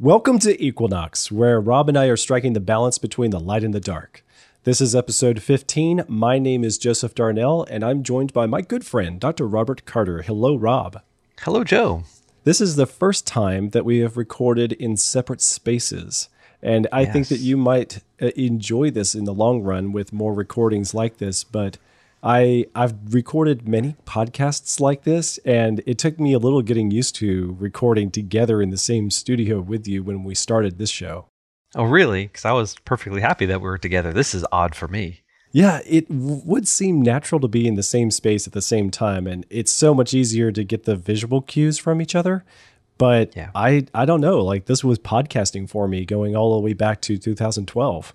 Welcome to Equinox, where Rob and I are striking the balance between the light and the dark. This is episode 15. My name is Joseph Darnell, and I'm joined by my good friend, Dr. Robert Carter. Hello, Rob. Hello, Joe. This is the first time that we have recorded in separate spaces. And I think that you might uh, enjoy this in the long run with more recordings like this. But I, I've recorded many podcasts like this, and it took me a little getting used to recording together in the same studio with you when we started this show. Oh, really? Because I was perfectly happy that we were together. This is odd for me. Yeah, it w- would seem natural to be in the same space at the same time, and it's so much easier to get the visual cues from each other. But Yeah. I, I don't know. Like this was podcasting for me, going all the way back to 2012.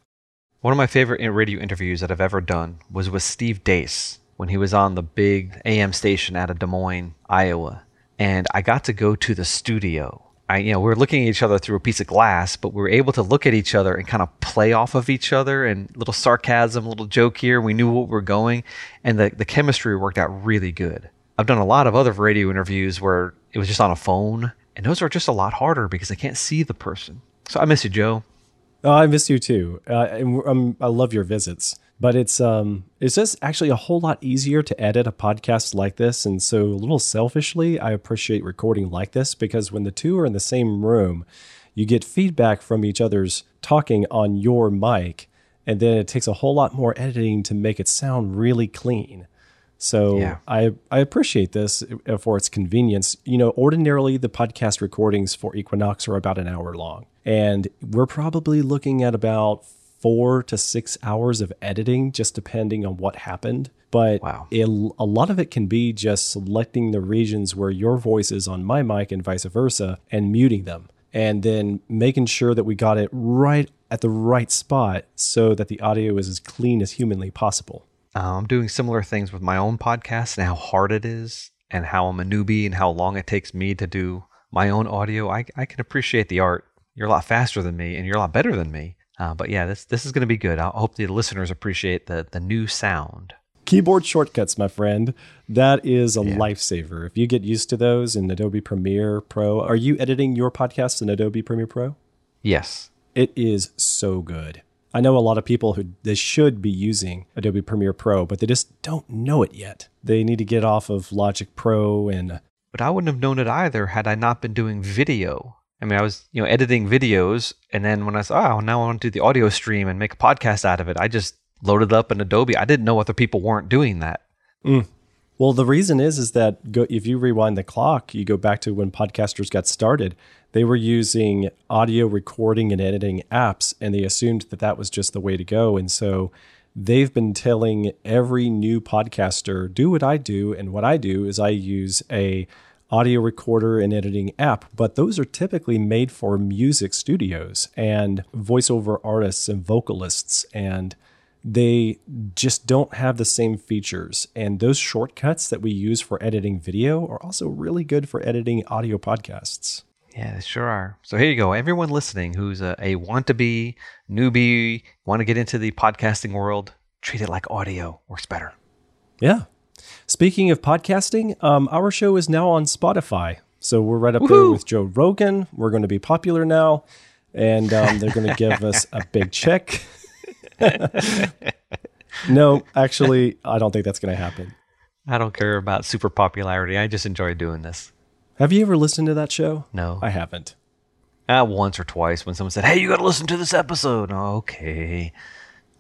One of my favorite radio interviews that I've ever done was with Steve Deace when he was on the big AM station out of Des Moines, Iowa. And I got to go to the studio. I, you know, we were looking at each other through a piece of glass, but we were able to look at each other and kind of play off of each other and little sarcasm, little joke here. We knew what we were going, and the, the chemistry worked out really good. I've done a lot of other radio interviews where it was just on a phone, and those are just a lot harder because I can't see the person. So I miss you, Joe. Oh, I miss you too. Uh, and um, I love your visits. But it's um it's just actually a whole lot easier to edit a podcast like this. And so a little selfishly, I appreciate recording like this because when the two are in the same room, you get feedback from each other's talking on your mic, and then it takes a whole lot more editing to make it sound really clean. So Yeah. I I appreciate this for its convenience. You know, ordinarily the podcast recordings for Equinox are about an hour long, and we're probably looking at about four to six hours of editing, just depending on what happened. But Wow. it, a lot of it can be just selecting the regions where your voice is on my mic and vice versa, and muting them, and then making sure that we got it right at the right spot so that the audio is as clean as humanly possible. Uh, I'm doing similar things with my own podcast and how hard it is, and how I'm a newbie and how long it takes me to do my own audio. I, I can appreciate the art. You're a lot faster than me, and you're a lot better than me. Uh, but yeah, this this is going to be good. I hope the listeners appreciate the the new sound. Keyboard shortcuts, my friend. That is a lifesaver. If you get used to those in Adobe Premiere Pro, are you editing your podcasts in Adobe Premiere Pro? Yes, It is so good. I know a lot of people who they should be using Adobe Premiere Pro, but they just don't know it yet. They need to get off of Logic Pro and uh, but I wouldn't have known it either had I not been doing video. I mean, I was you know editing videos, and then when I said, oh, now I want to do the audio stream and make a podcast out of it, I just loaded up in Adobe. I didn't know other people weren't doing that. Mm. Well, the reason is is that go, if you rewind the clock, you go back to when podcasters got started. They were using audio recording and editing apps, and they assumed that that was just the way to go. And so they've been telling every new podcaster, "Do what I do," and what I do is I use a audio recorder and editing app. But those are typically made for music studios and voiceover artists and vocalists and they just don't have the same features. And those shortcuts that we use for editing video are also really good for editing audio podcasts. Yeah, they sure are. So here you go. Everyone listening who's a, a want to be newbie, want to get into the podcasting world, treat it like audio works better. Yeah. Speaking of podcasting, um, our show is now on Spotify. So we're right up there with Joe Rogan. We're going to be popular now. And um, they're going to give us a big check. no, actually, I don't think that's going to happen. I don't care about super popularity. I just enjoy doing this. Have you ever listened to that show? No. I haven't. Uh, once or twice when someone said, "Hey, you got to listen to this episode." Okay.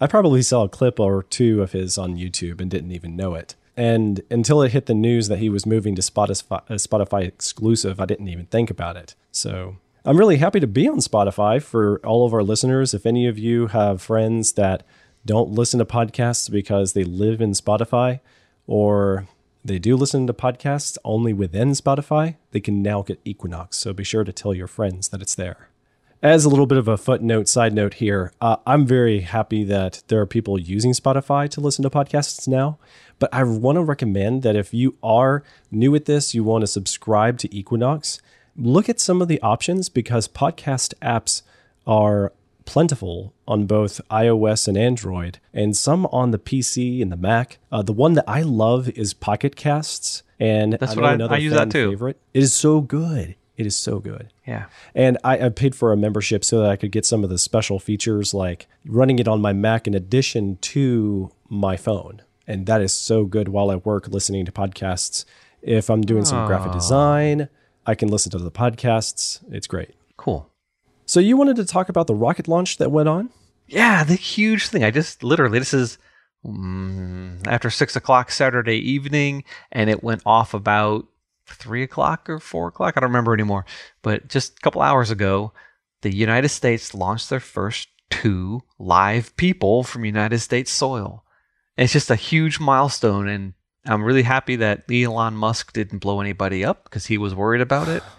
I probably saw a clip or two of his on YouTube and didn't even know it. And until it hit the news that he was moving to Spotify, uh, Spotify exclusive, I didn't even think about it. So I'm really happy to be on Spotify for all of our listeners. If any of you have friends that don't listen to podcasts because they live in Spotify or they do listen to podcasts only within Spotify, they can now get Equinox. So be sure to tell your friends that it's there. As a little bit of a footnote, side note here, uh, I'm very happy that there are people using Spotify to listen to podcasts now. But I want to recommend that if you are new at this, you want to subscribe to Equinox, look at some of the options because podcast apps are plentiful on both iOS and Android, and some on the PC and the Mac. Uh, the one that I love is Pocket Casts, and That's know what I- another I use that too. Favorite. It is so good. It is so good. Yeah. And I, I paid for a membership so that I could get some of the special features like running it on my Mac in addition to my phone. And that is so good while I work listening to podcasts. If I'm doing some graphic design, I can listen to the podcasts. It's great. Cool. So you wanted to talk about the rocket launch that went on? Yeah, the huge thing. I just literally, this is mm, after six o'clock Saturday evening, and it went off about three o'clock or four o'clock. I don't remember anymore. But just a couple hours ago, the United States launched their first two live people from United States soil. It's just a huge milestone, and I'm really happy that Elon Musk didn't blow anybody up because he was worried about it.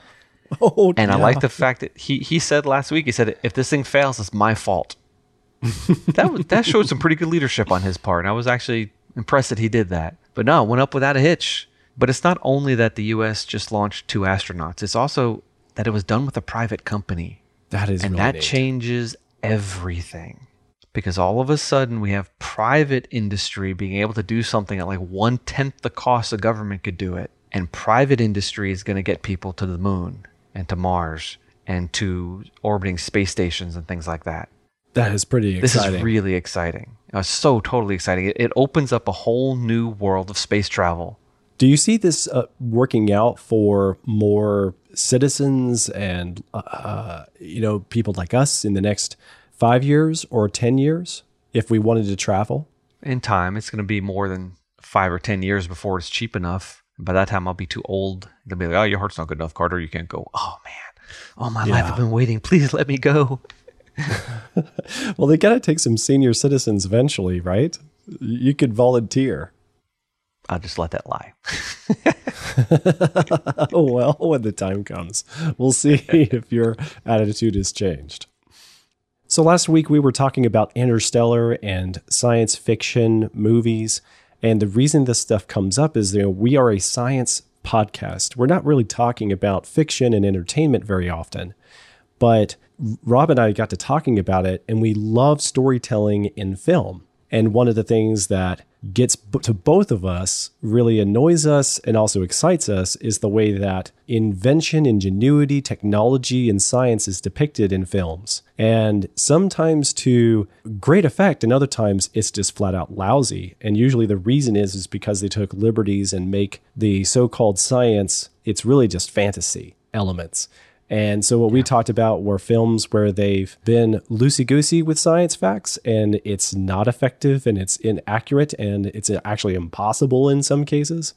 Oh, And I like the fact that he, he said last week, he said, if this thing fails, it's my fault. that was, that showed some pretty good leadership on his part. And I was actually impressed that he did that. But no, it went up without a hitch. But it's not only that the U.S. just launched two astronauts, it's also that it was done with a private company. that is And really that neat. changes everything. Because all of a sudden we have private industry being able to do something at like one tenth the cost the government could do it. And private industry is going to get people to the moon and to Mars and to orbiting space stations and things like that. That is pretty This is really exciting. Uh, so totally exciting. It, it opens up a whole new world of space travel. Do you see this uh, working out for more citizens and uh, you know people like us in the next five years or ten years if we wanted to travel? in time. It's going to be more than five or ten years before it's cheap enough. By that time, I'll be too old. They'll be like, "Oh, your heart's not good enough, Carter. You can't go." Oh man, all my life I've been waiting. Please let me go. Well, they got to take some senior citizens eventually, right? You could volunteer. I'll just let that lie. oh well, when the time comes, we'll see if your attitude has changed. So last week we were talking about interstellar and science fiction movies, and the reason this stuff comes up is you know we are a science podcast. We're not really talking about fiction and entertainment very often, but Rob and I got to talking about it, and we love storytelling in film. And one of the things that gets to both of us, really annoys us, and also excites us is the way that invention, ingenuity, technology, and science is depicted in films. And sometimes to great effect, and other times it's just flat out lousy. And usually the reason is is because they took liberties and make the so-called science, it's really just fantasy elements. And so what we talked about were films where they've been loosey goosey with science facts and it's not effective and it's inaccurate and it's actually impossible in some cases.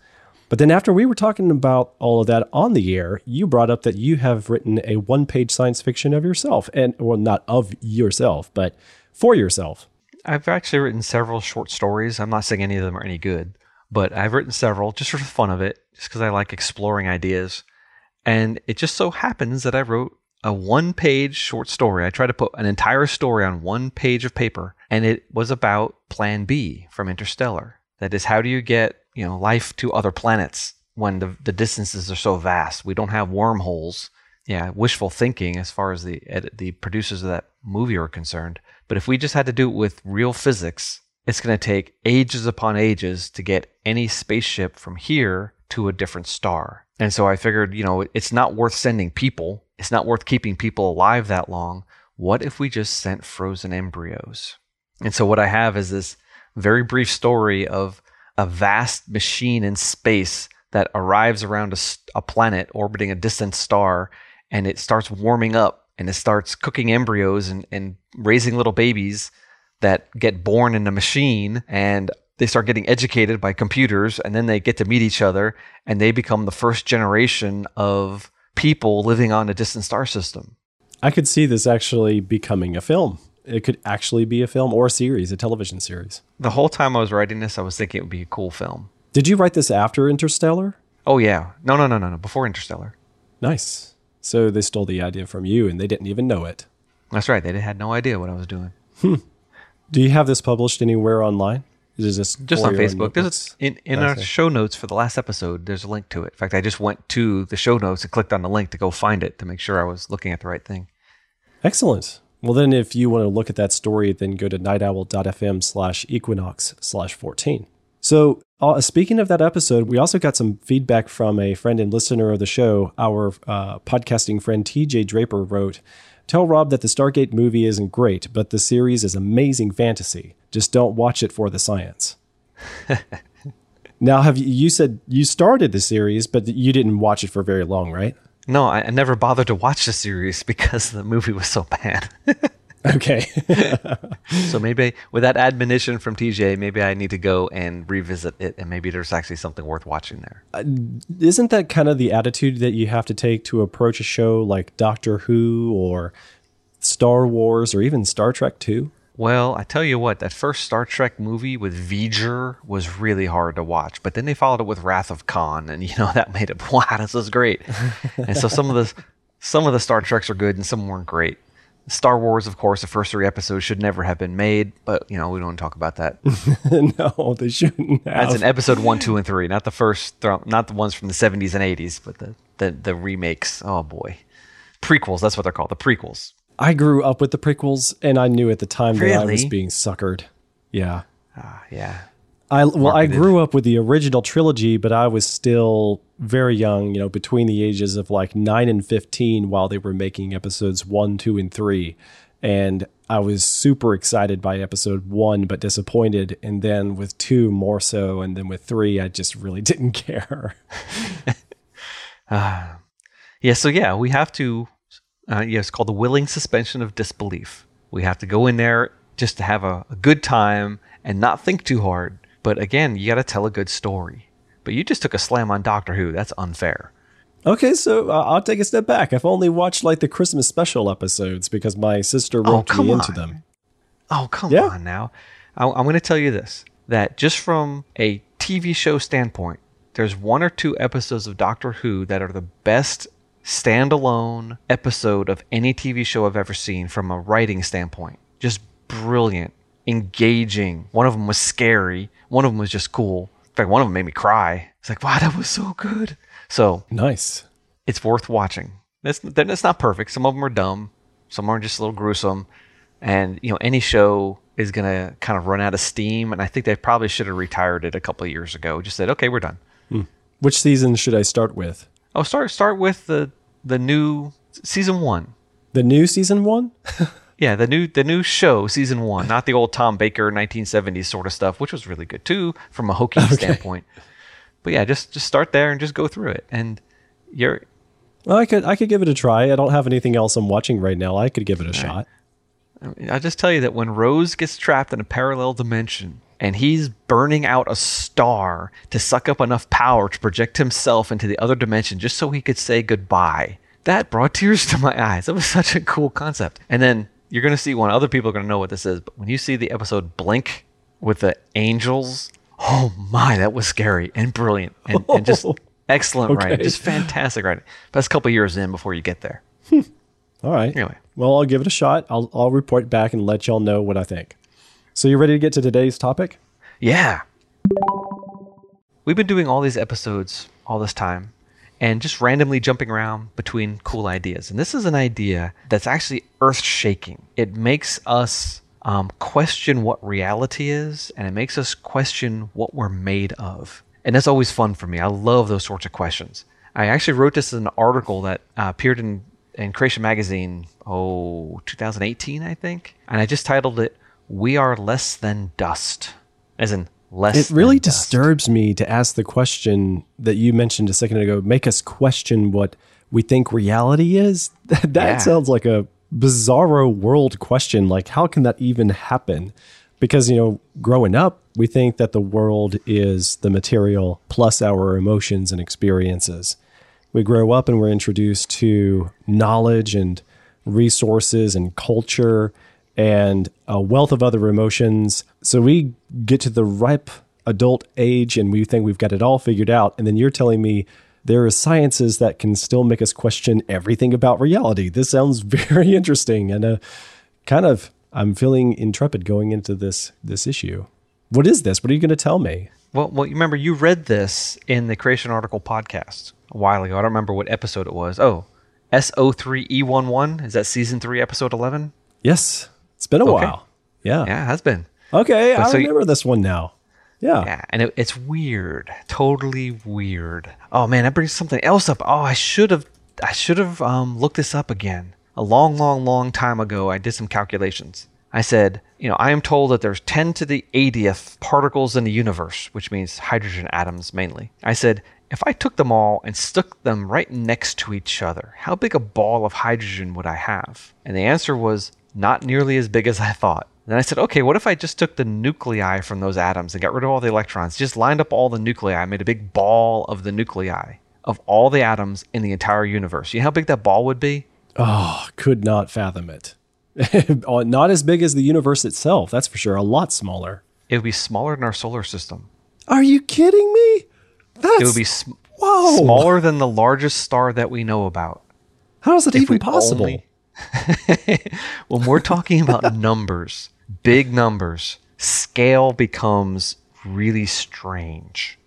But then after we were talking about all of that on the air, you brought up that you have written a one page science fiction of yourself and well not of yourself, but for yourself. I've actually written several short stories. I'm not saying any of them are any good, but I've written several just for the fun of it, just because I like exploring ideas. And it just so happens that I wrote a one page short story. I tried to put an entire story on one page of paper, and it was about Plan B from Interstellar. That is, how do you get you know life to other planets when the, the distances are so vast? We don't have wormholes. Yeah, wishful thinking as far as the the producers of that movie are concerned. But if we just had to do it with real physics, it's going to take ages upon ages to get any spaceship from here to a different star. And so I figured, you know, it's not worth sending people. It's not worth keeping people alive that long. What if we just sent frozen embryos? And so what I have is this very brief story of a vast machine in space that arrives around a planet orbiting a distant star and it starts warming up and it starts cooking embryos and, and raising little babies that get born in a machine and they start getting educated by computers and then they get to meet each other and they become the first generation of people living on a distant star system. I could see this actually becoming a film. It could actually be a film or a series, a television series. The whole time I was writing this, I was thinking it would be a cool film. Did you write this after Interstellar? Oh yeah. No, no, no, no, no. Before Interstellar. Nice. So they stole the idea from you and they didn't even know it. That's right. They had no idea what I was doing. Hmm. Do you have this published anywhere online? Is this Just on Facebook. There's a, in in our see. show notes for the last episode. There's a link to it. In fact, I just went to the show notes and clicked on the link to go find it to make sure I was looking at the right thing. Excellent. Well, then, if you want to look at that story, then go to nightowl.fm slash equinox slash 14. So, uh, speaking of that episode, we also got some feedback from a friend and listener of the show. Our uh, podcasting friend TJ Draper wrote, Tell Rob that the Stargate movie isn't great, but the series is amazing fantasy. Just don't watch it for the science. now, have you, you said you started the series, but you didn't watch it for very long, right? No, I, I never bothered to watch the series because the movie was so bad. Okay. so maybe with that admonition from TJ, maybe I need to go and revisit it, and maybe there's actually something worth watching there. Uh, isn't that kind of the attitude that you have to take to approach a show like Doctor Who or Star Wars or even Star Trek 2? Well, I tell you what, that first Star Trek movie with V'Ger was really hard to watch, but then they followed it with Wrath of Khan, and you know that made it wow, this was great. and so some of the some of the Star Treks are good, and some weren't great. Star Wars, of course, the first three episodes should never have been made, but you know we don't talk about that. no, they shouldn't. Have. That's in episode one, two, and three, not the first, not the ones from the seventies and eighties, but the, the the remakes. Oh boy, prequels. That's what they're called, the prequels. I grew up with the prequels, and I knew at the time that I was being suckered. Yeah, Ah, yeah. I well, I grew up with the original trilogy, but I was still very young. You know, between the ages of like nine and fifteen, while they were making episodes one, two, and three, and I was super excited by episode one, but disappointed. And then with two, more so, and then with three, I just really didn't care. Yeah, so yeah, we have to. Uh, yeah, it's called the willing suspension of disbelief. We have to go in there just to have a, a good time and not think too hard. But again, you got to tell a good story. But you just took a slam on Doctor Who. That's unfair. Okay, so uh, I'll take a step back. I've only watched like the Christmas special episodes because my sister roped come me into on. them. Oh, come Yeah. on now. I, I'm going to tell you this that just from a TV show standpoint, there's one or two episodes of Doctor Who that are the best standalone episode of any TV show I've ever seen from a writing standpoint. Just brilliant, engaging. One of them was scary, one of them was just cool. In fact, one of them made me cry. It's like, wow, that was so good. So Nice. it's worth watching. It's, then it's not perfect. Some of them are dumb. Some are just a little gruesome. And you know, any show is gonna kind of run out of steam. And I think they probably should have retired it a couple of years ago. Just said, okay, we're done. Hmm. Which season should I start with? Oh, start start with the the new season one. The new season one? Yeah, the new the new show, season one, not the old Tom Baker 1970s sort of stuff, which was really good too from a hokey standpoint. But yeah, just just start there and just go through it, and you're Well, I could I could give it a try. I don't have anything else I'm watching right now. I could give it a shot. I'll just tell you that when Rose gets trapped in a parallel dimension and he's burning out a star to suck up enough power to project himself into the other dimension just so he could say goodbye, that brought tears to my eyes. That was such a cool concept. And then you're going to see one, other people are going to know what this is, but when you see the episode Blink with the angels, oh my, that was scary and brilliant and, and just excellent writing. Just fantastic writing. A couple years in before you get there. Hmm. All right. Anyway. Well, I'll give it a shot. I'll I'll report back and let y'all know what I think. So you're ready to get to today's topic? Yeah. We've been doing all these episodes all this time and just randomly jumping around between cool ideas. And this is an idea that's actually earth shaking. It makes us um, question what reality is and it makes us question what we're made of. And that's always fun for me. I love those sorts of questions. I actually wrote this in an article that uh, appeared in, in Creation Magazine, oh, 2018, I think. And I just titled it, We Are Less Than Dust. As in, less It really disturbs me to ask the question that you mentioned a second ago. Make us question what we think reality is. That, that Yeah. sounds like a bizarro world question. Like, how can that even happen? Because you know, growing up, we think that the world is the material plus our emotions and experiences. We grow up and we're introduced to knowledge and resources and culture and a wealth of other emotions. So we get to the ripe adult age and we think we've got it all figured out. And then you're telling me there are sciences that can still make us question everything about reality. This sounds very interesting and uh, kind of I'm feeling intrepid going into this this issue. What is this? What are you going to tell me? Well, well, remember you read this in the Creation Article podcast a while ago. I don't remember what episode it was. Oh, SO3E11. Is that season three, episode 11? Yes, it's been a Okay. while. Yeah. Yeah, it has been. Okay, I so you- remember this one now. Yeah. Yeah, and it, it's weird, totally weird. Oh man, that brings something else up. Oh, I should have, I should have um, looked this up again. A long, long, long time ago, I did some calculations. I said, you know, I am told that there's 10 to the 80th particles in the universe, which means hydrogen atoms mainly. I said, if I took them all and stuck them right next to each other, how big a ball of hydrogen would I have? And the answer was not nearly as big as I thought. Then I said, okay, what if I just took the nuclei from those atoms and got rid of all the electrons, just lined up all the nuclei, made a big ball of the nuclei of all the atoms in the entire universe? You know how big that ball would be? Oh, could not fathom it. Oh, not as big as the universe itself, that's for sure. A lot smaller. It would be smaller than our solar system. Are you kidding me? That's It would be sm- whoa. smaller than the largest star that we know about. How is it If even possible? only- when we're talking about numbers, big numbers, scale becomes really strange.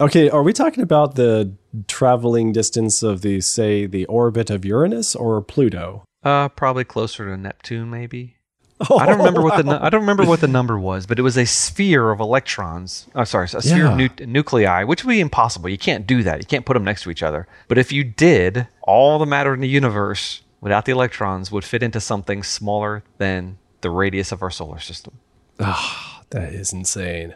Okay, are we talking about the traveling distance of the say the orbit of Uranus or Pluto? Uh, probably closer to Neptune, maybe. Oh, I don't remember what the I don't remember what the number was, but it was a sphere of electrons. Oh, sorry, a sphere of nu- nuclei, which would be impossible. You can't do that. You can't put them next to each other. But if you did, all the matter in the universe without the electrons would fit into something smaller than the radius of our solar system. Ah, That is insane.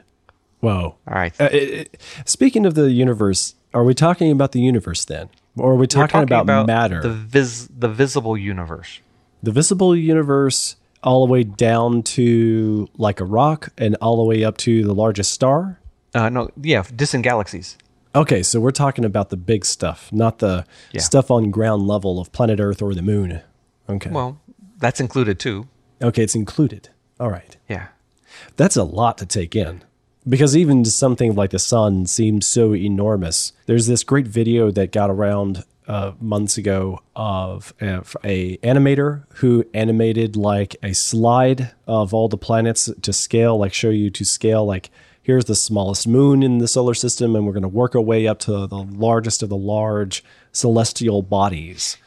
Whoa. All right. Uh, it- it- speaking of the universe, are we talking about the universe then? Or are we We're talking, about, matter? the vis- the visible universe. the visible universe all the way down to like a rock and all the way up to the largest star? Uh, no, yeah, distant galaxies. Okay, so we're talking about the big stuff, not the Yeah. stuff on ground level of planet Earth or the moon. Okay. Well, that's included too. okay, it's included. All right. Yeah. That's a lot to take in. Because even something like the sun seems so enormous. There's this great video that got around uh, months ago of a, a animator who animated like a slide of all the planets to scale, like show you to scale, like here's the smallest moon in the solar system, and we're going to work our way up to the largest of the large celestial bodies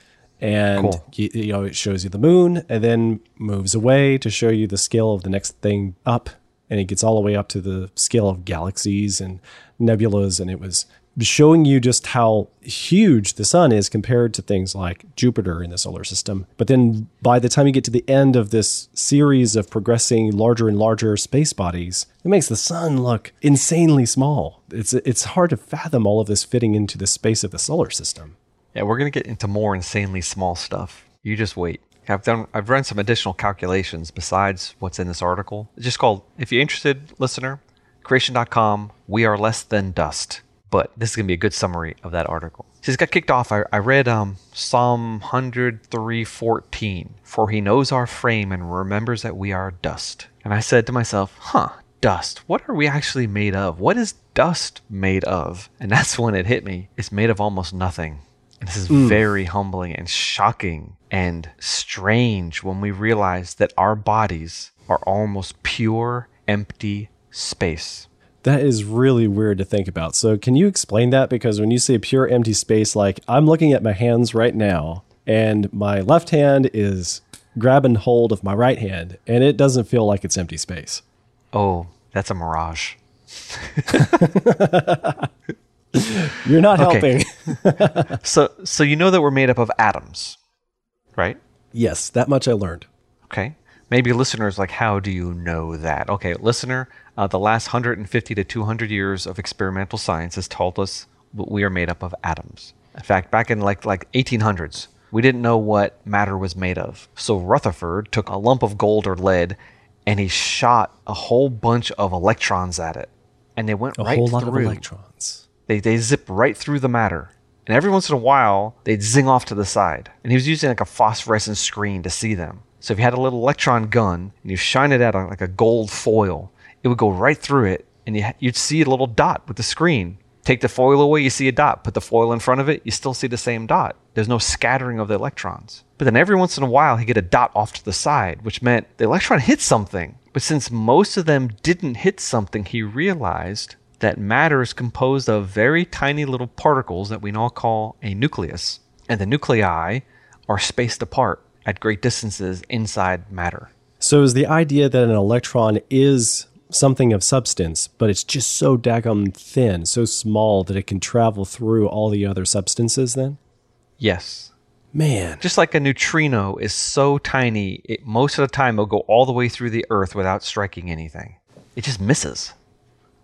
and Cool. you, you know it shows you the moon and then moves away to show you the scale of the next thing up and it gets all the way up to the scale of galaxies and nebulas and it was showing you just how huge the sun is compared to things like Jupiter in the solar system but then by the time you get to the end of this series of progressing larger and larger space bodies it makes the sun look insanely small it's it's hard to fathom all of this fitting into the space of the solar system Yeah, we're gonna get into more insanely small stuff. You just wait. I've done. I've run some additional calculations besides what's in this article. It's just called. If you're interested, listener, creation.com. We are less than dust. But this is gonna be a good summary of that article. Just got kicked off. I, I read um, Psalm 103:14. For He knows our frame and remembers that we are dust. And I said to myself, Huh, dust. What are we actually made of? What is dust made of? And that's when it hit me. It's made of almost nothing. And this is very humbling and shocking and strange when we realize that our bodies are almost pure, empty space. That is really weird to think about. So, can you explain that? Because when you say pure empty space, like I'm looking at my hands right now, and my left hand is grabbing hold of my right hand, and it doesn't feel like it's empty space. Oh, that's a mirage. You're not helping. So, so you know that we're made up of atoms, right? yes, that much I learned. Okay. Maybe listeners like, how do you know that? Okay, listener, uh, the last 150 to 200 years of experimental science has told us that we are made up of atoms. In fact, back in like like 1800s, we didn't know what matter was made of. So Rutherford took a lump of gold or lead, and he shot a whole bunch of electrons at it, and they went A right whole through. lot of electrons. They they zip right through the matter. And every once in a while, they'd zing off to the side. And he was using like a phosphorescent screen to see them. So if you had a little electron gun and you shine it at a, like a gold foil, it would go right through it, and you, you'd see a little dot with the screen. Take the foil away, you see a dot. Put the foil in front of it, you still see the same dot. There's no scattering of the electrons. But then every once in a while, he'd get a dot off to the side, which meant the electron hit something. But since most of them didn't hit something, he realized that matter is composed of very tiny little particles that we now call a nucleus. And the nuclei are spaced apart at great distances inside matter. So, is the idea that an electron is something of substance, but it's just so daggum thin, so small that it can travel through all the other substances then? Yes. Man. Just like a neutrino is so tiny, it, most of the time it'll go all the way through the Earth without striking anything. It just misses.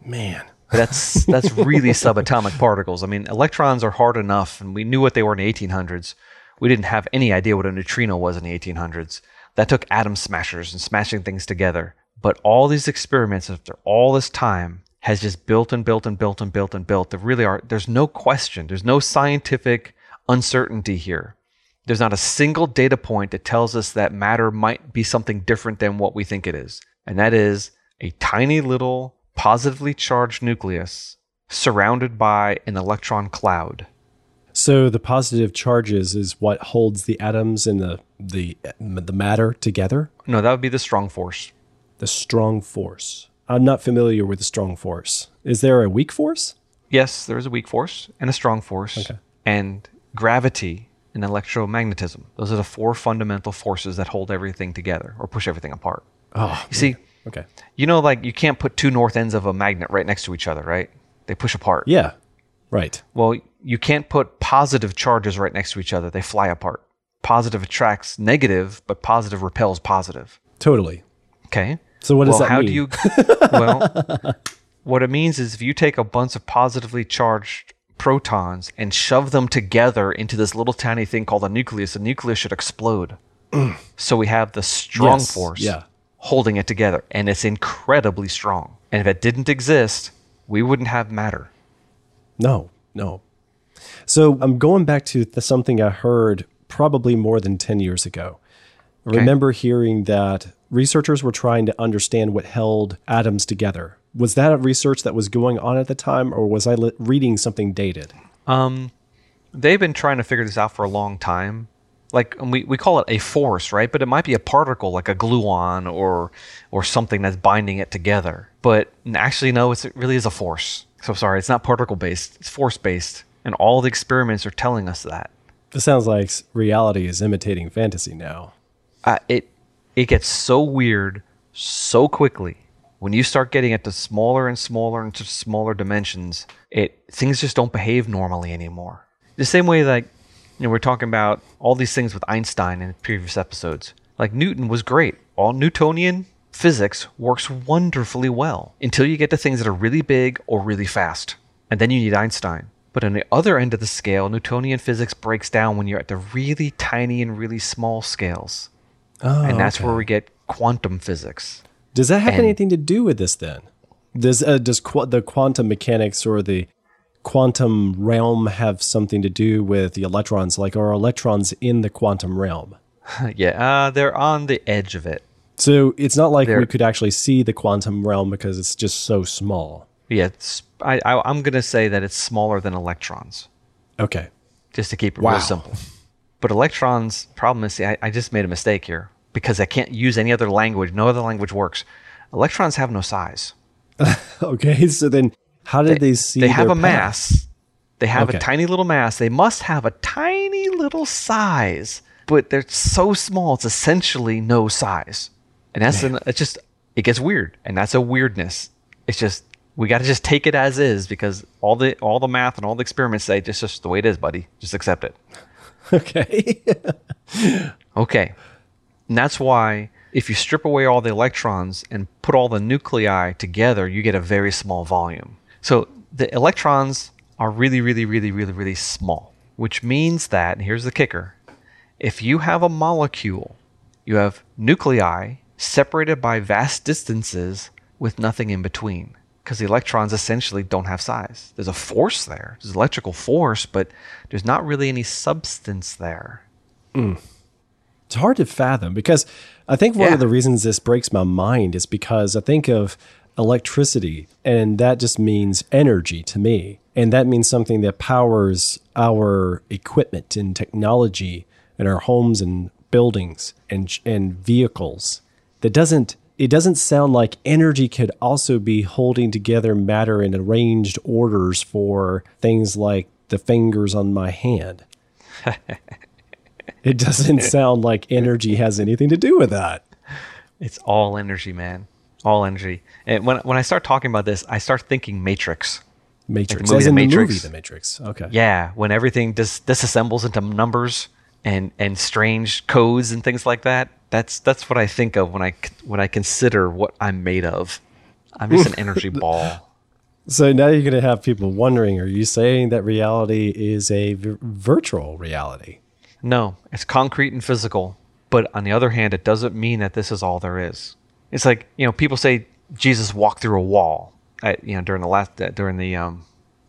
Man. That's that's really subatomic particles. I mean, electrons are hard enough, and we knew what they were in the 1800s. We didn't have any idea what a neutrino was in the 1800s. That took atom smashers and smashing things together. But all these experiments after all this time has just built and built and built and built and built. There really are. There's no question. There's no scientific uncertainty here. There's not a single data point that tells us that matter might be something different than what we think it is. And that is a tiny little positively charged nucleus surrounded by an electron cloud. So the positive charges is what holds the atoms and the the the matter together. No, that would be the strong force. The strong force. I'm not familiar with the strong force. Is there a weak force? Yes, there is a weak force and a strong force. Okay. And gravity and electromagnetism. Those are the four fundamental forces that hold everything together or push everything apart. Oh, You see, okay. you know, like you can't put two north ends of a magnet right next to each other, right? They push apart. Yeah. Right. Well, you can't put positive charges right next to each other. They fly apart. Positive attracts negative, but positive repels positive. Totally. Okay. So what does well, that how mean? do you? well, what it means is if you take a bunch of positively charged protons and shove them together into this little tiny thing called a nucleus, the nucleus should explode. so we have the strong Yes, force yeah. holding it together, and it's incredibly strong. And if it didn't exist, we wouldn't have matter. No, no. So I'm going back to the, something I heard probably more than 10 years ago. I remember hearing that researchers were trying to understand what held atoms together. Was that a research that was going on at the time, or was I li- reading something dated? Um, they've been trying to figure this out for a long time. Like and we, we call it a force, right? But it might be a particle like a gluon or or something that's binding it together. But actually, no, it's, it really is a force. So sorry, it's not particle based. It's force based, and all the experiments are telling us that. This sounds like reality is imitating fantasy now. uh, it it gets so weird so quickly when you start getting into smaller and smaller and smaller dimensions. It things just don't behave normally anymore. The same way like you know we're talking about all these things with Einstein in previous episodes. Like Newton was great. All Newtonian physics works wonderfully well until you get to things that are really big or really fast. And then you need Einstein. But on the other end of the scale, Newtonian physics breaks down when you're at the really tiny and really small scales. Oh, and that's where we get quantum physics. Does that have and- anything to do with this then? Does uh, does qu- the quantum mechanics or the quantum realm have something to do with the electrons? Like, are electrons in the quantum realm? yeah, uh, they're on the edge of it. So it's not like we They're- could actually see the quantum realm because it's just so small. Yeah, it's, I, I, I'm going to say that it's smaller than electrons, Okay. just to keep it Wow. real simple. But electrons, problem is, see, I, I just made a mistake here because I can't use any other language. No other language works. Electrons have no size. Okay. So then, how did they, see? They have a path? mass. They have Okay. a tiny little mass. They must have a tiny little size, but they're so small. It's essentially no size, and that's an, it's just it gets weird, and that's a weirdness. It's just we got to just take it as is because all the all the math and all the experiments say it's just the way it is, buddy. Just accept it. Okay. Okay. And that's why if you strip away all the electrons and put all the nuclei together, you get a very small volume. So the electrons are really, really, really, really, really small, which means that, here's the kicker if you have a molecule, you have nuclei separated by vast distances with nothing in between. Because the electrons essentially don't have size. There's a force there, there's electrical force, but there's not really any substance there. Hmm. it's hard to fathom because I think one Yeah. of the reasons this breaks my mind is because I think of electricity and that just means energy to me. And that means something that powers our equipment and technology and our homes and buildings and and vehicles. That doesn't it doesn't sound like energy could also be holding together matter in arranged orders for things like the fingers on my hand. It doesn't sound like energy has anything to do with that. It's all energy, man. All energy. And when when I start talking about this, I start thinking Matrix. Matrix. movie As The in the Matrix. movie The Matrix. Okay. Yeah, when everything dis- disassembles into numbers and and strange codes and things like that. That's that's what I think of when I when I consider what I'm made of. I'm just an energy ball. So now you're going to have people wondering: Are you saying that reality is a v- virtual reality? No, it's concrete and physical. But on the other hand, it doesn't mean that this is all there is. It's like you know, people say Jesus walked through a wall. At, you know, during the last uh, during the um,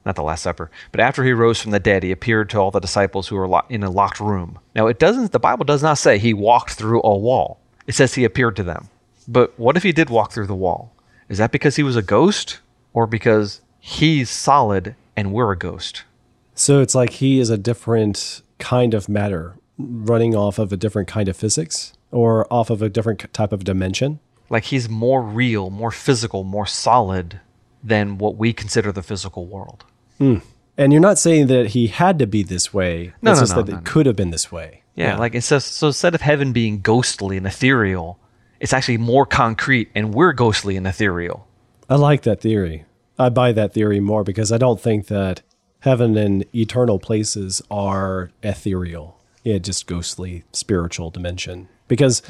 not the Last Supper, but after he rose from the dead, he appeared to all the disciples who were lo- in a locked room. Now, it doesn't. The Bible does not say he walked through a wall. It says he appeared to them. But what if he did walk through the wall? Is that because he was a ghost, or because he's solid and we're a ghost? So it's like he is a different kind of matter, running off of a different kind of physics, or off of a different type of dimension. like he's more real, more physical, more solid than what we consider the physical world. And you're not saying that he had to be this way. No, it's no, just no, that no, it could have been this way. Yeah, like it says so instead of heaven being ghostly and ethereal, it's actually more concrete and we're ghostly and ethereal. I like that theory. I buy that theory more because I don't think that heaven and eternal places are ethereal. Yeah, just ghostly spiritual dimension. Because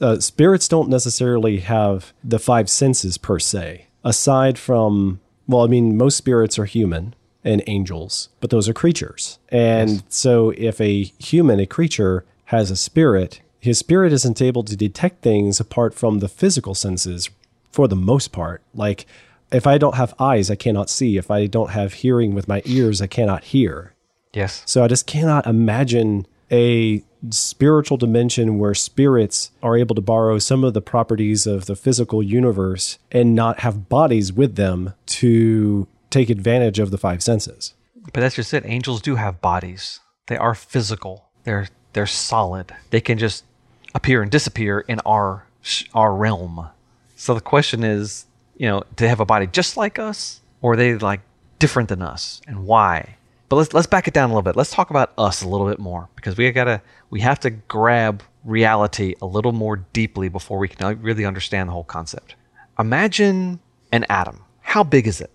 uh, spirits don't necessarily have the five senses per se. Aside from, well, I mean, most spirits are human and angels, but those are creatures. And so if a human, a creature, has a spirit, his spirit isn't able to detect things apart from the physical senses for the most part. Like, if I don't have eyes, I cannot see. If I don't have hearing with my ears, I cannot hear. Yes. So I just cannot imagine a spiritual dimension where spirits are able to borrow some of the properties of the physical universe and not have bodies with them to take advantage of the five senses. But that's just it. Angels do have bodies. They are physical. They're they're solid. They can just appear and disappear in our our realm. So the question is, you know, do they have a body just like us, or are they like different than us, and why? But let's let's back it down a little bit. Let's talk about us a little bit more because we gotta we have to grab reality a little more deeply before we can really understand the whole concept. Imagine an atom. How big is it?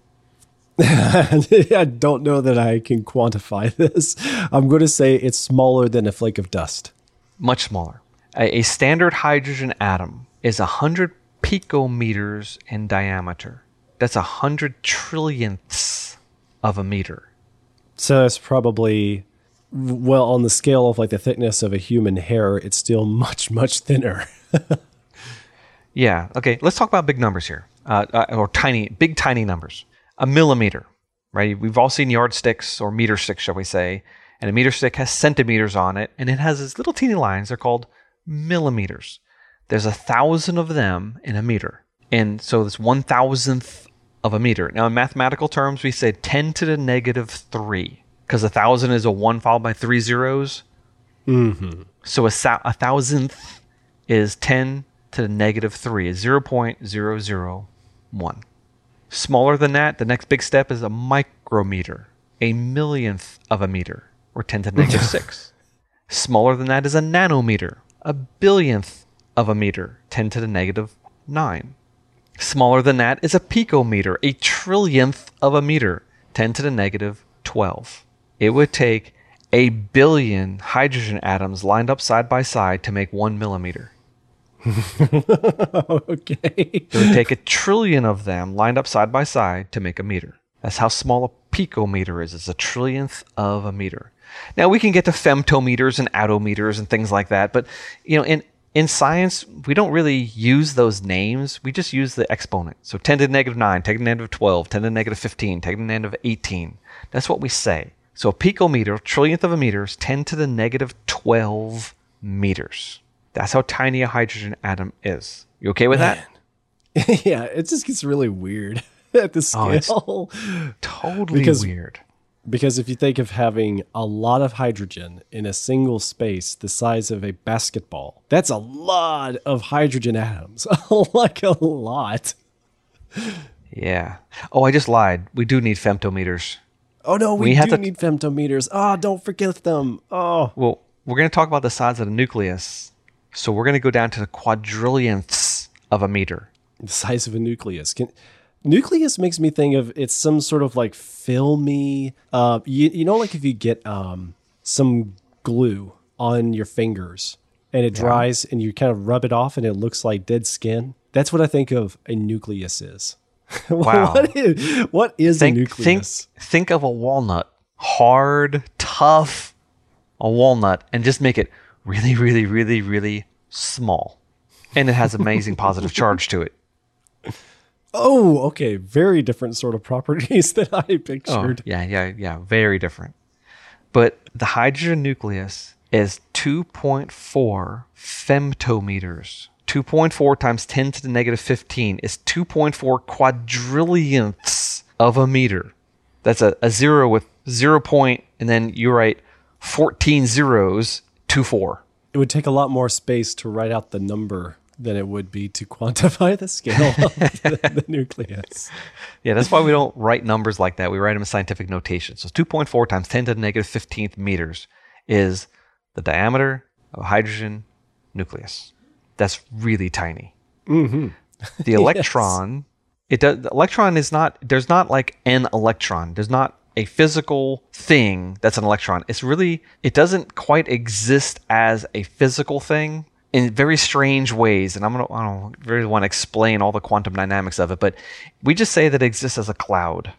I don't know that I can quantify this. I'm going to say it's smaller than a flake of dust. much smaller. A, a standard hydrogen atom is 100 picometers in diameter. That's 100 trillionths of a meter. So that's probably, well, on the scale of like the thickness of a human hair, it's still much, much thinner. Yeah, okay, let's talk about big numbers here, uh, uh, or tiny, big, tiny numbers. A millimeter, right? We've all seen yardsticks or meter sticks, shall we say, and a meter stick has centimeters on it, and it has these little teeny lines. They're called millimeters. There's a thousand of them in a meter. And so this one thousandth of a meter. Now, in mathematical terms, we say 10 to the negative 3, because a thousand is a 1 followed by three zeros. Mm-hmm. So a, thou- a thousandth is 10 to the negative 3, is 0.001. Smaller than that, the next big step is a micrometer, a millionth of a meter, or 10 to the negative 6. Smaller than that is a nanometer, a billionth of a meter, 10 to the negative 9. Smaller than that is a picometer, a trillionth of a meter, 10 to the negative 12. It would take a billion hydrogen atoms lined up side by side to make one millimeter. okay. It would take a trillion of them lined up side by side to make a meter. That's how small a picometer is. It's a trillionth of a meter. Now we can get to femtometers and attometers and things like that, but you know, in in science, we don't really use those names. We just use the exponent. So 10 to the negative 9, 10 to the negative 12, 10 to the negative 15, 10 to the negative 18. That's what we say. So a picometer, trillionth of a meter, is 10 to the negative 12 meters. That's how tiny a hydrogen atom is. You okay with that? yeah, it just gets really weird at the Oh, scale. Totally Because- weird. because if you think of having a lot of hydrogen in a single space the size of a basketball, that's a lot of hydrogen atoms. like a lot. Yeah. Oh, I just lied. We do need femtometers. Oh no, we, We do to- need femtometers. Oh, don't forget them. Oh. Well, we're going to talk about the size of the nucleus. So we're going to go down to the quadrillionths of a meter. The size of a nucleus. Can, nucleus makes me think of it's some sort of like filmy. Uh, you, you know, like if you get um, some glue on your fingers and it dries and you kind of rub it off and it looks like dead skin. That's what I think of a nucleus is. Wow. what is, what is Think, a think, nucleus? think of a walnut, hard, tough, a walnut, and just make it really, really, really, really small. And it has amazing positive charge to it. Oh, okay. Very different sort of properties than I Oh, pictured. yeah, yeah, yeah. Very different. But the hydrogen nucleus is 2.4 femtometers. 2.4 times 10 to the negative 15 is 2.4 quadrillionths of a meter. That's a, a zero with zero point, and then you write 14 zeros, 2 4. It would take a lot more space to write out the number than it would be to quantify the scale of the, the nucleus. Yeah, that's why we don't write numbers like that. We write them in scientific notation. So 2.4 times 10 to the negative 15th meters is the diameter of a hydrogen nucleus. That's really tiny. Mm-hmm. The electron, it does. The electron is not. There's not like an electron. There's not a physical thing that's an electron. It's really. It doesn't quite exist as a physical thing in very strange ways. And I'm gonna. I don't really want to explain all the quantum dynamics of it, but we just say that it exists as a cloud.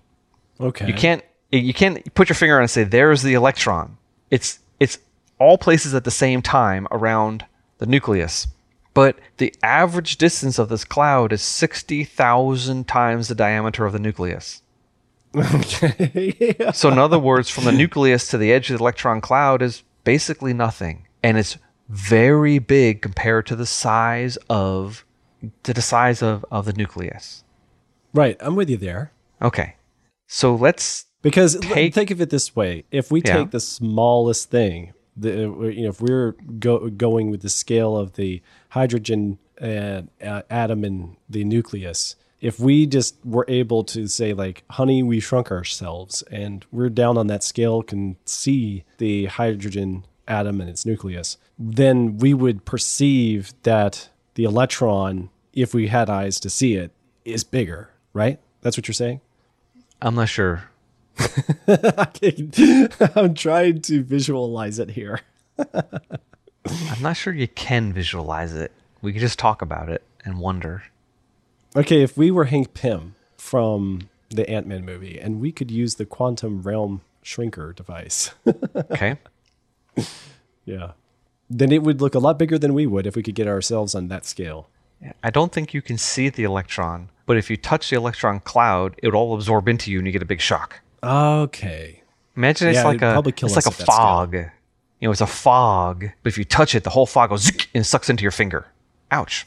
Okay. You can't you can't put your finger on and say there's the electron. It's it's all places at the same time around the nucleus. But the average distance of this cloud is 60,000 times the diameter of the nucleus. Okay. yeah. So in other words, from the nucleus to the edge of the electron cloud is basically nothing. And it's very big compared to the size of to the size of, of the nucleus. Right. I'm with you there. Okay. So let's Because Take- think of it this way: if we Yeah. take the smallest thing, the you know, if we're go, going with the scale of the hydrogen uh, uh, atom in the nucleus, if we just were able to say like, "Honey, we shrunk ourselves," and we're down on that scale, can see the hydrogen atom and its nucleus, then we would perceive that the electron, if we had eyes to see it, is bigger. Right? That's what you're saying. I'm not sure. I'm trying to visualize it here. I'm not sure you can visualize it. We can just talk about it and wonder. Okay, if we were Hank Pym from the Ant Man movie and we could use the quantum realm shrinker device, Okay. yeah, then it would look a lot bigger than we would if we could get ourselves on that scale. I don't think you can see the electron, but if you touch the electron cloud, it would all absorb into you and you get a big shock. Okay. Imagine it's Yeah, like a it's like a that scale. fog. You know, it's a fog, but if you touch it, the whole fog goes and sucks into your finger. Ouch.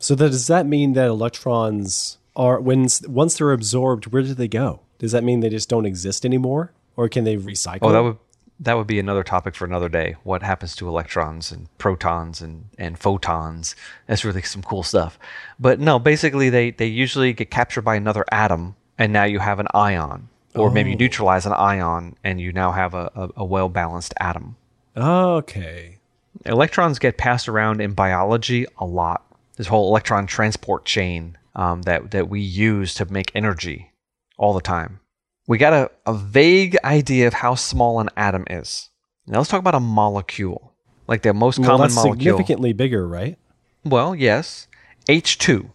So that, does that mean that electrons are when once they're absorbed, where do they go? Does that mean they just don't exist anymore, or can they recycle? Oh, that would that would be another topic for another day. What happens to electrons and protons and, and photons? That's really some cool stuff. But no, basically they, they usually get captured by another atom and now you have an ion. Or maybe you oh. neutralize an ion and you now have a, a, a well balanced atom. okay. Electrons get passed around in biology a lot. This whole electron transport chain um, that, that we use to make energy all the time. We got a, a vague idea of how small an atom is. Now let's talk about a molecule. Like the most Well, common that's molecule. significantly bigger, right? Well, yes. H2, two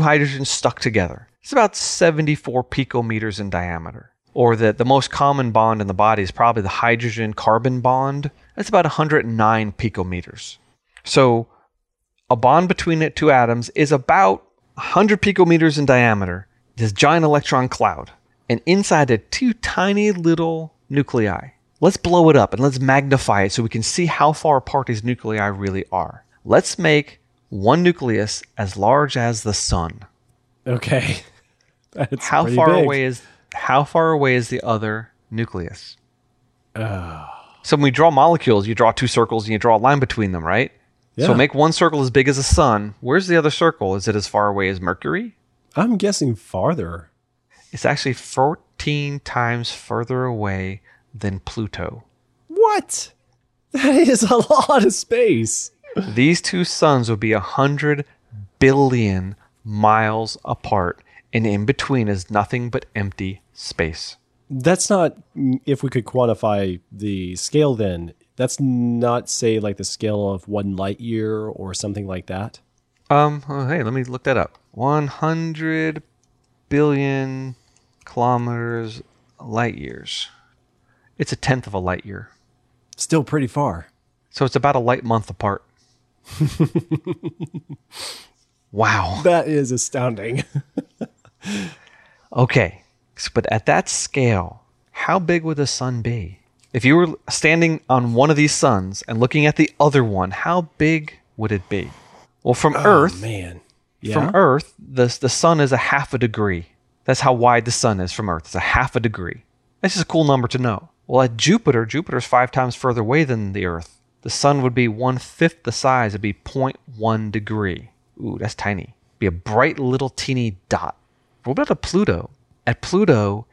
hydrogens stuck together. It's about 74 picometers in diameter. Or that the most common bond in the body is probably the hydrogen carbon bond. That's about 109 picometers. So a bond between the two atoms is about 100 picometers in diameter, this giant electron cloud. And inside it, two tiny little nuclei. Let's blow it up and let's magnify it so we can see how far apart these nuclei really are. Let's make one nucleus as large as the sun. Okay. That's How far big. away is how far away is the other nucleus? So when we draw molecules, you draw two circles and you draw a line between them, right? So make one circle as big as the sun. Where's the other circle? Is it as far away as Mercury? I'm guessing farther. It's actually 14 times further away than Pluto. What? That is a lot of space. These two suns would be 100 billion miles apart, and in between is nothing but empty space. That's not if we could quantify the scale then. That's not say like the scale of 1 light year or something like that. Um, oh, hey, let me look that up. 100 billion kilometers light years. It's a tenth of a light year. Still pretty far. So it's about a light month apart. wow. That is astounding. Okay. But at that scale, how big would the sun be? If you were standing on one of these suns and looking at the other one, how big would it be? Well, from oh, Earth, Oh, man. Yeah. from Earth, the the sun is a half a degree. That's how wide the sun is from Earth. It's a half a degree. That's just a cool number to know. Well, at Jupiter, Jupiter's five times further away than the Earth. The sun would be one fifth the size. It'd be 0.1 degree. Ooh, that's tiny. Be a bright little teeny dot. What about a Pluto? At Pluto,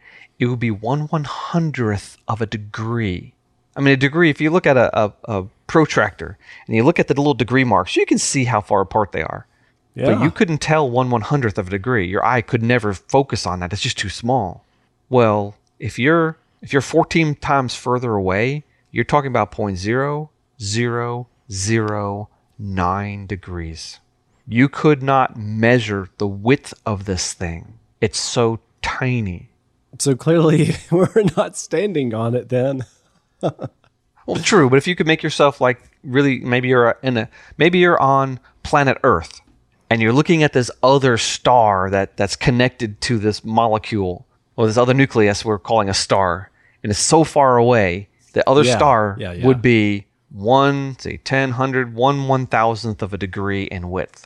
it would be one one hundredth of a degree. I mean, a degree. If you look at a, a, a protractor and you look at the little degree marks, you can see how far apart they are. yeah. But you couldn't tell one one hundredth of a degree. Your eye could never focus on that. It's just too small. Well, if you're if you're 14 times further away, you're talking about point zero zero zero nine degrees. You could not measure the width of this thing. It's so tiny. So clearly we're not standing on it then. Well, true, but if you could make yourself like really, maybe you're in a, maybe you're on planet Earth, and you're looking at this other star that that's connected to this molecule or this other nucleus we're calling a star, and it's so far away, the other Yeah, star yeah, yeah. would be one, say, ten, hundred, one one thousandth of a degree in width.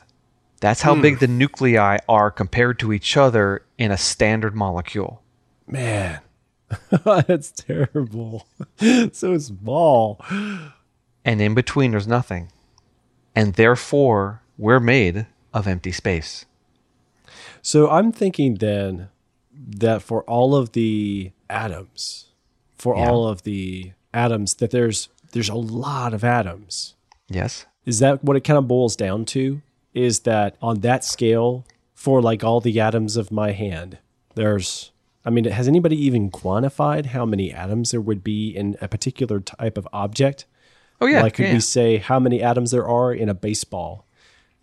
That's Hmm. how big the nuclei are compared to each other in a standard molecule. Man. That's terrible. so small. and in between there's nothing. And therefore, we're made of empty space. So I'm thinking then that for all of the atoms, for Yeah. all of the atoms, that there's there's a lot of atoms. Yes? Is that what it kind of boils down to? Is that on that scale, for like all the atoms of my hand, there's I mean, has anybody even quantified how many atoms there would be in a particular type of object? Oh, yeah. like, could yeah. we say how many atoms there are in a baseball?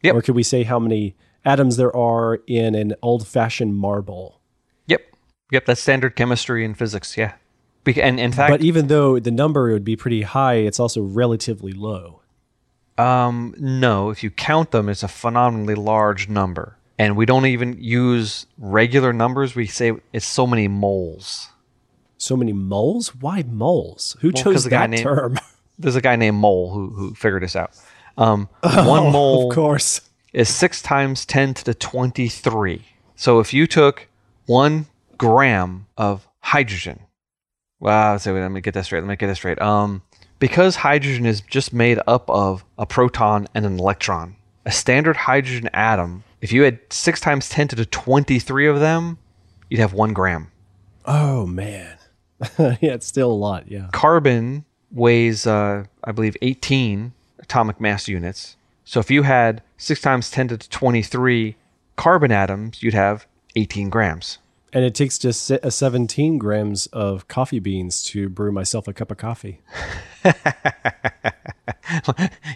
Yep. Or could we say how many atoms there are in an old fashioned marble? Yep. Yep. That's standard chemistry and physics. Yeah. Bec- And in fact, But even though the number would be pretty high, it's also relatively low. um, no, if you count them, it's a phenomenally large number. And we don't even use regular numbers. We say it's so many moles. So many moles? Why moles? Who 'cause chose the that named- term? There's a guy named Mole who, who figured this out. Um, one mole of course. is 6 times 10 to the 23. So if you took one gram of hydrogen, well, wait, let me get that straight. Let me get this straight. Um, because hydrogen is just made up of a proton and an electron, a standard hydrogen atom, if you had 6 times 10 to the 23 of them, you'd have one gram. Oh man. yeah, it's still a lot. Yeah. Carbon weighs, uh, I believe, 18 atomic mass units. So if you had 6 times 10 to the 23 carbon atoms, you'd have 18 grams. And it takes just uh, 17 grams of coffee beans to brew myself a cup of coffee.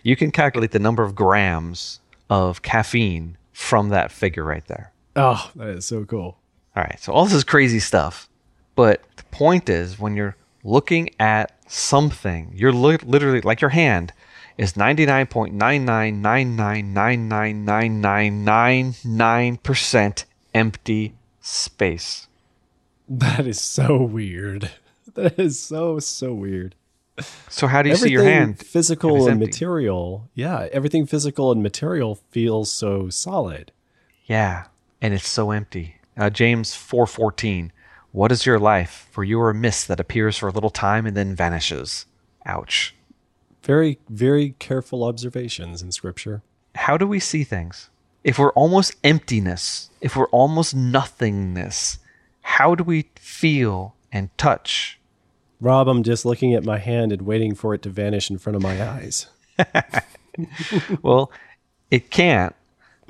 you can calculate the number of grams of caffeine from that figure right there. Oh, that is so cool. All right, so all this is crazy stuff. But the point is, when you're looking at something, you're li- literally like your hand is 99.999999999% empty space. That is so weird. That is so, so weird. So how do you see everything your hand? physical and empty? material. Yeah, everything physical and material feels so solid. Yeah, and it's so empty. Uh, James 4:14. What is your life? For you are a mist that appears for a little time and then vanishes. Ouch. Very, very careful observations in scripture. How do we see things? If we're almost emptiness, if we're almost nothingness, how do we feel and touch? Rob, I'm just looking at my hand and waiting for it to vanish in front of my eyes. Well, it can't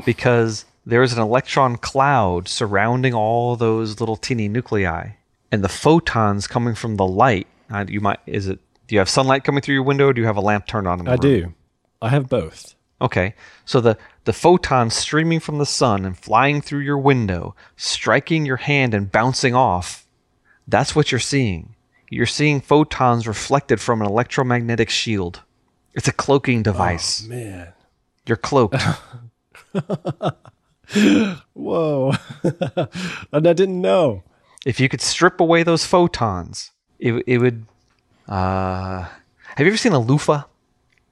because there's an electron cloud surrounding all those little teeny nuclei, and the photons coming from the light. Uh, you might is it? Do you have sunlight coming through your window, or do you have a lamp turned on? In the I room? do. I have both. Okay, so the the photons streaming from the sun and flying through your window, striking your hand and bouncing off. That's what you're seeing. You're seeing photons reflected from an electromagnetic shield. It's a cloaking device. Oh, Man. You're cloaked. Whoa. and I didn't know. if you could strip away those photons, it it would. Uh, have you ever seen a loofah?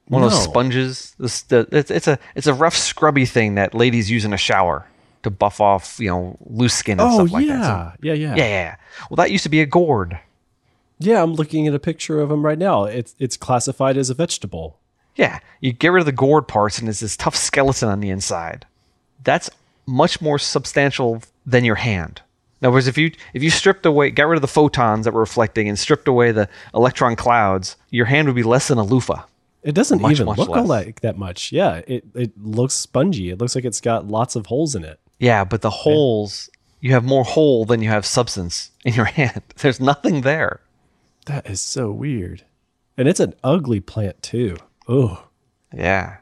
One of those sponges. This, the, it's, it's a it's a rough scrubby thing that ladies use in a shower to buff off you know loose skin and Oh, stuff like yeah. that. So- yeah. Yeah. yeah, yeah. Well, that used to be a gourd. Yeah, I'm looking at a picture of him right now. It's it's classified as a vegetable. Yeah, you get rid of the gourd parts and it's this tough skeleton on the inside. That's much more substantial than your hand. In other words, if you if you stripped away, got rid of the photons that were reflecting and stripped away the electron clouds, your hand would be less than a loofah. It doesn't Much, even much look less. like that much. Yeah, it it looks spongy. It looks like it's got lots of holes in it. Yeah, but the holes, you have more hole than you have substance in your hand. There's nothing there. That is so weird. And it's an ugly plant too. Oh. Yeah.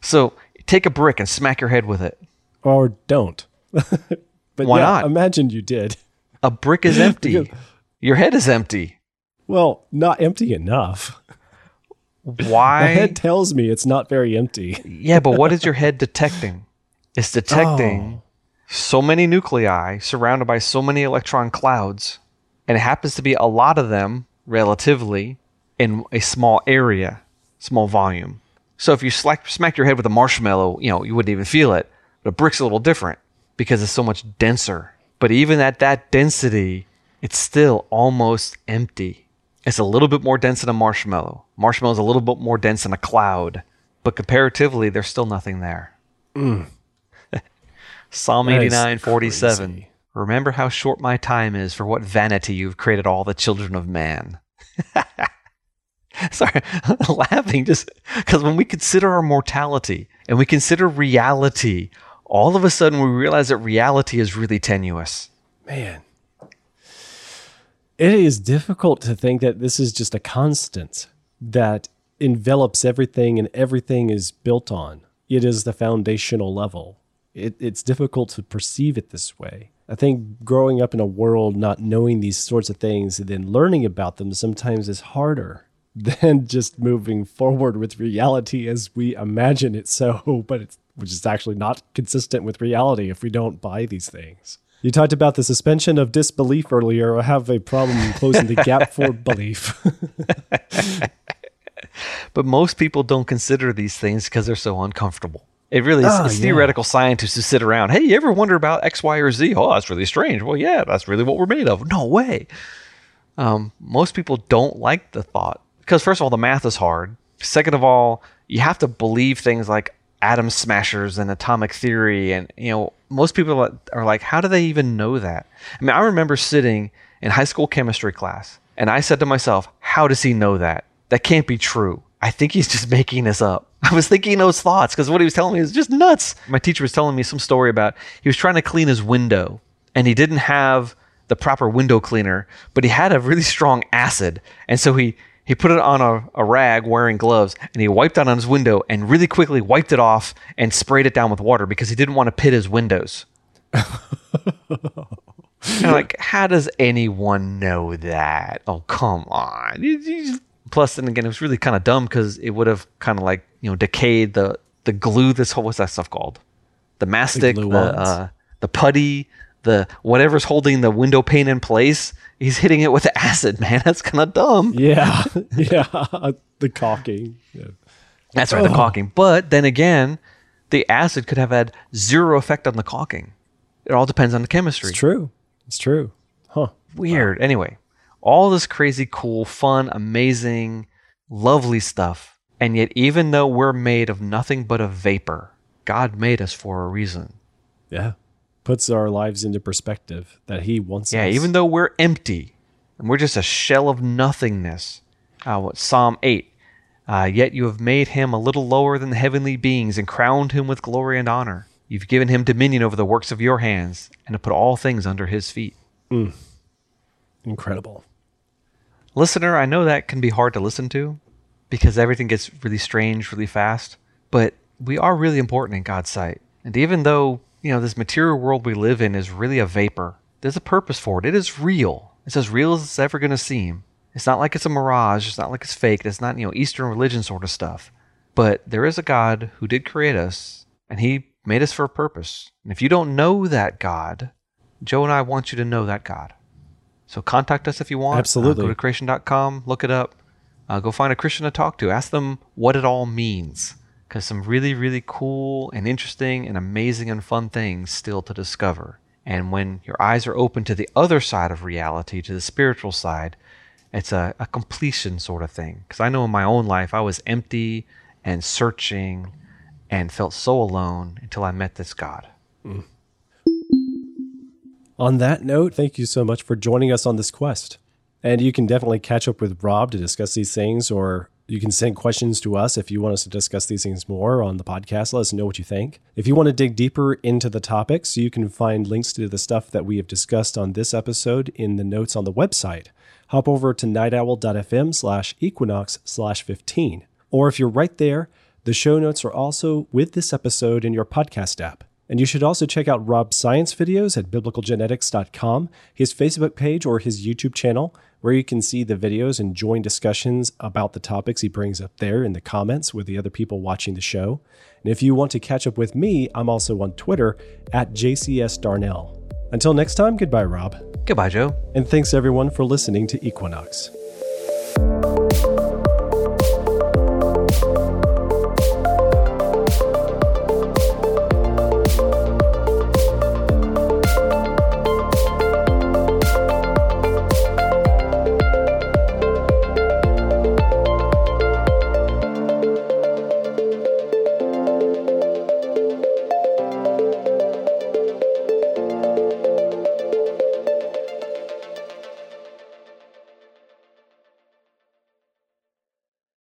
So take a brick and smack your head with it. Or don't. but Why yeah, not? Imagine you did. A brick is empty. your head is empty. Well, not empty enough. Why? My head tells me it's not very empty. Yeah, but what is your head detecting? It's detecting Oh. so many nuclei surrounded by so many electron clouds, and it happens to be a lot of them relatively in a small area, small volume. So if you slack, smack your head with a marshmallow, you know, you wouldn't even feel it. But a brick's a little different because it's so much denser. But even at that density, it's still almost empty. It's a little bit more dense than a marshmallow. Marshmallow's a little bit more dense than a cloud. But comparatively, there's still nothing there. Mm. Psalm 89:47. Remember how short my time is, for what vanity you've created all the children of man. Sorry, I'm laughing just because when we consider our mortality and we consider reality, all of a sudden we realize that reality is really tenuous. Man. It is difficult to think that this is just a constant that envelops everything and everything is built on. It is the foundational level. It, it's difficult to perceive it this way. I think growing up in a world not knowing these sorts of things and then learning about them sometimes is harder than just moving forward with reality as we imagine it so, but it's which is actually not consistent with reality if we don't buy these things. You talked about the suspension of disbelief earlier. I have a problem closing the gap for belief. But most people don't consider these things because they're so uncomfortable. It really is Oh, it's yeah. theoretical scientists who sit around. Hey, you ever wonder about X, Y, or Z? Oh, that's really strange. Well, yeah, that's really what we're made of. No way. Um, most people don't like the thought because, first of all, the math is hard. Second of all, you have to believe things like atom smashers and atomic theory. And, you know, most people are- are like, how do they even know that? I mean, I remember sitting in high school chemistry class and I said to myself, how does he know that? That can't be true. I think he's just making this up. I was thinking those thoughts because what he was telling me is just nuts. My teacher was telling me some story about he was trying to clean his window and he didn't have the proper window cleaner, but he had a really strong acid. And so he, he put it on a, a rag wearing gloves and he wiped it on his window and really quickly wiped it off and sprayed it down with water because he didn't want to pit his windows. Like, how does anyone know that? Oh, come on. You- you just- Plus, then again, it was really kind of dumb because it would have kind of like, you know, decayed the, the glue, this whole, what's that stuff called? The mastic, the, gluons. uh, the putty, the whatever's holding the window pane in place. He's hitting it with acid, man. That's kind of dumb. yeah, yeah, the caulking. Yeah. That's right, the caulking. But then again, the acid could have had zero effect on the caulking. It all depends on the chemistry. It's true. It's true. Huh. Weird. Anyway, all this crazy, cool, fun, amazing, lovely stuff. And yet, even though we're made of nothing but a vapor, God made us for a reason. Yeah. Puts our lives into perspective that he wants us. Yeah, us. even though we're empty and we're just a shell of nothingness. Uh, what Psalm 8. Uh, yet you have made him a little lower than the heavenly beings and crowned him with glory and honor. You've given him dominion over the works of your hands and to put all things under his feet. Mm. Incredible. Listener, I know that can be hard to listen to because everything gets really strange really fast, but we are really important in God's sight. And even though, you know, this material world we live in is really a vapor, there's a purpose for it. It is real. It's as real as it's ever going to seem. It's not like it's a mirage. It's not like it's fake. It's not, you know, Eastern religion sort of stuff. But there is a God who did create us, and he made us for a purpose. And if you don't know that God, Joe and I want you to know that God. So contact us if you want. Absolutely. Uh, go to creation.com, look it up. Uh, go find a Christian to talk to. Ask them what it all means. Because some really, really cool and interesting and amazing and fun things still to discover. And when your eyes are open to the other side of reality, to the spiritual side, it's a, a completion sort of thing. Because I know in my own life, I was empty and searching and felt so alone until I met this God. Mm. On that note, thank you so much for joining us on this quest. And you can definitely catch up with Rob to discuss these things, or you can send questions to us if you want us to discuss these things more on the podcast. Let us know what you think. If you want to dig deeper into the topics, you can find links to the stuff that we have discussed on this episode in the notes on the website. Hop over to nightowl.fm slash equinox slash 15. Or if you're right there, the show notes are also with this episode in your podcast app. And you should also check out Rob's science videos at biblicalgenetics.com, his Facebook page, or his YouTube channel, where you can see the videos and join discussions about the topics he brings up there in the comments with the other people watching the show. And if you want to catch up with me, I'm also on Twitter at JCSDarnell. Until next time, goodbye, Rob. Goodbye, Joe. And thanks everyone for listening to Equinox.